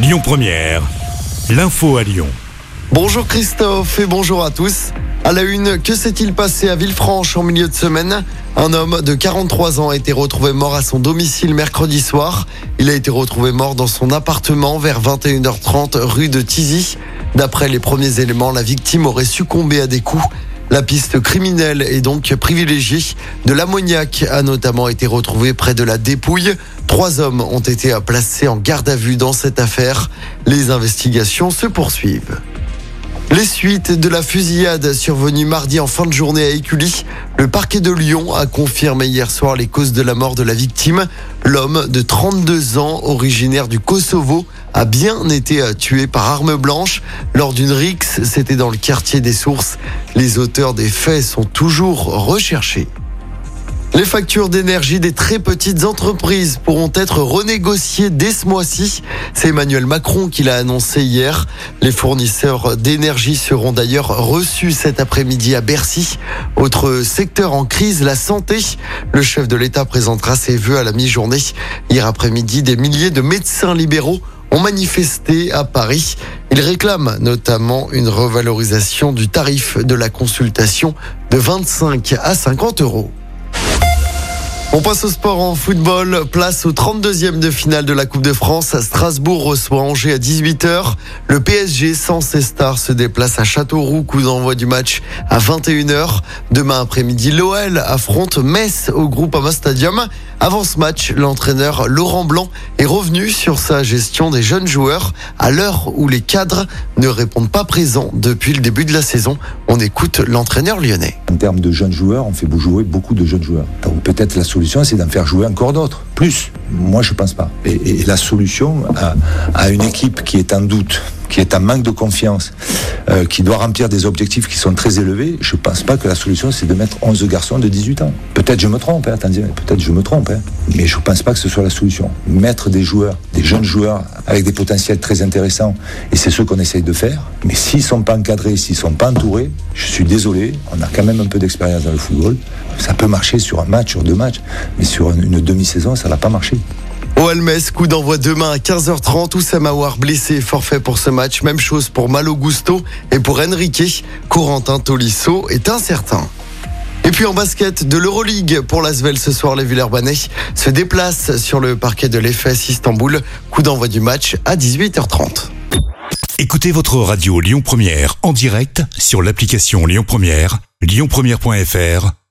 Lyon Première, l'info à Lyon. Bonjour Christophe et bonjour à tous. À la une, que s'est-il passé à Villefranche en milieu de semaine? Un homme de 43 ans a été retrouvé mort à son domicile mercredi soir. Il a été retrouvé mort dans son appartement vers 21h30 rue de Tizy. D'après les premiers éléments, la victime aurait succombé à des coups. La piste criminelle est donc privilégiée. De l'ammoniac a notamment été retrouvé près de la dépouille. Trois hommes ont été placés en garde à vue dans cette affaire. Les investigations se poursuivent. Les suites de la fusillade survenue mardi en fin de journée à Écully. Le parquet de Lyon a confirmé hier soir les causes de la mort de la victime. L'homme de 32 ans, originaire du Kosovo, a bien été tué par arme blanche lors d'une rixe. C'était dans le quartier des Sources. Les auteurs des faits sont toujours recherchés. Les factures d'énergie des très petites entreprises pourront être renégociées dès ce mois-ci. C'est Emmanuel Macron qui l'a annoncé hier. Les fournisseurs d'énergie seront d'ailleurs reçus cet après-midi à Bercy. Autre secteur en crise, la santé. Le chef de l'État présentera ses vœux à la mi-journée. Hier après-midi, des milliers de médecins libéraux ont manifesté à Paris. Ils réclament notamment une revalorisation du tarif de la consultation de 25 à 50 euros. On passe au sport en football. Place au 32e de finale de la Coupe de France. Strasbourg reçoit Angers à 18h. Le PSG sans ses stars se déplace à Châteauroux. Coup d'envoi du match à 21h. Demain après-midi, l'OL affronte Metz au Groupama Stadium. Avant ce match, l'entraîneur Laurent Blanc est revenu sur sa gestion des jeunes joueurs à l'heure où les cadres ne répondent pas présents depuis le début de la saison. On écoute l'entraîneur lyonnais. En termes de jeunes joueurs, on fait jouer beaucoup de jeunes joueurs. Peut-être la solution, c'est d'en faire jouer encore d'autres. Plus. Moi, je pense pas. Et, la solution à une équipe qui est en doute, qui est en manque de confiance, euh, qui doit remplir des objectifs qui sont très élevés, je pense pas que la solution c'est de mettre 11 garçons de 18 ans. Peut-être je me trompe, hein, peut-être je me trompe, hein, mais je pense pas que ce soit la solution. Mettre des joueurs, des jeunes joueurs avec des potentiels très intéressants, et c'est ce qu'on essaye de faire, mais s'ils sont pas encadrés, s'ils sont pas entourés, je suis désolé, on a quand même un peu d'expérience dans le football, ça peut marcher sur un match, sur deux matchs, mais sur une demi-saison, ça n'a pas marché. Au Almes, coup d'envoi demain à 15h30. Oussama War blessé, forfait pour ce match. Même chose pour Malo Gusto et pour Enrique. Corentin Tolisso est incertain. Et puis en basket de l'Euroleague pour l'Asvel ce soir, les Villeurbanais se déplacent sur le parquet de l'EFS Istanbul. Coup d'envoi du match à 18h30. Écoutez votre radio Lyon Première en direct sur l'application Lyon Première, lyonpremière.fr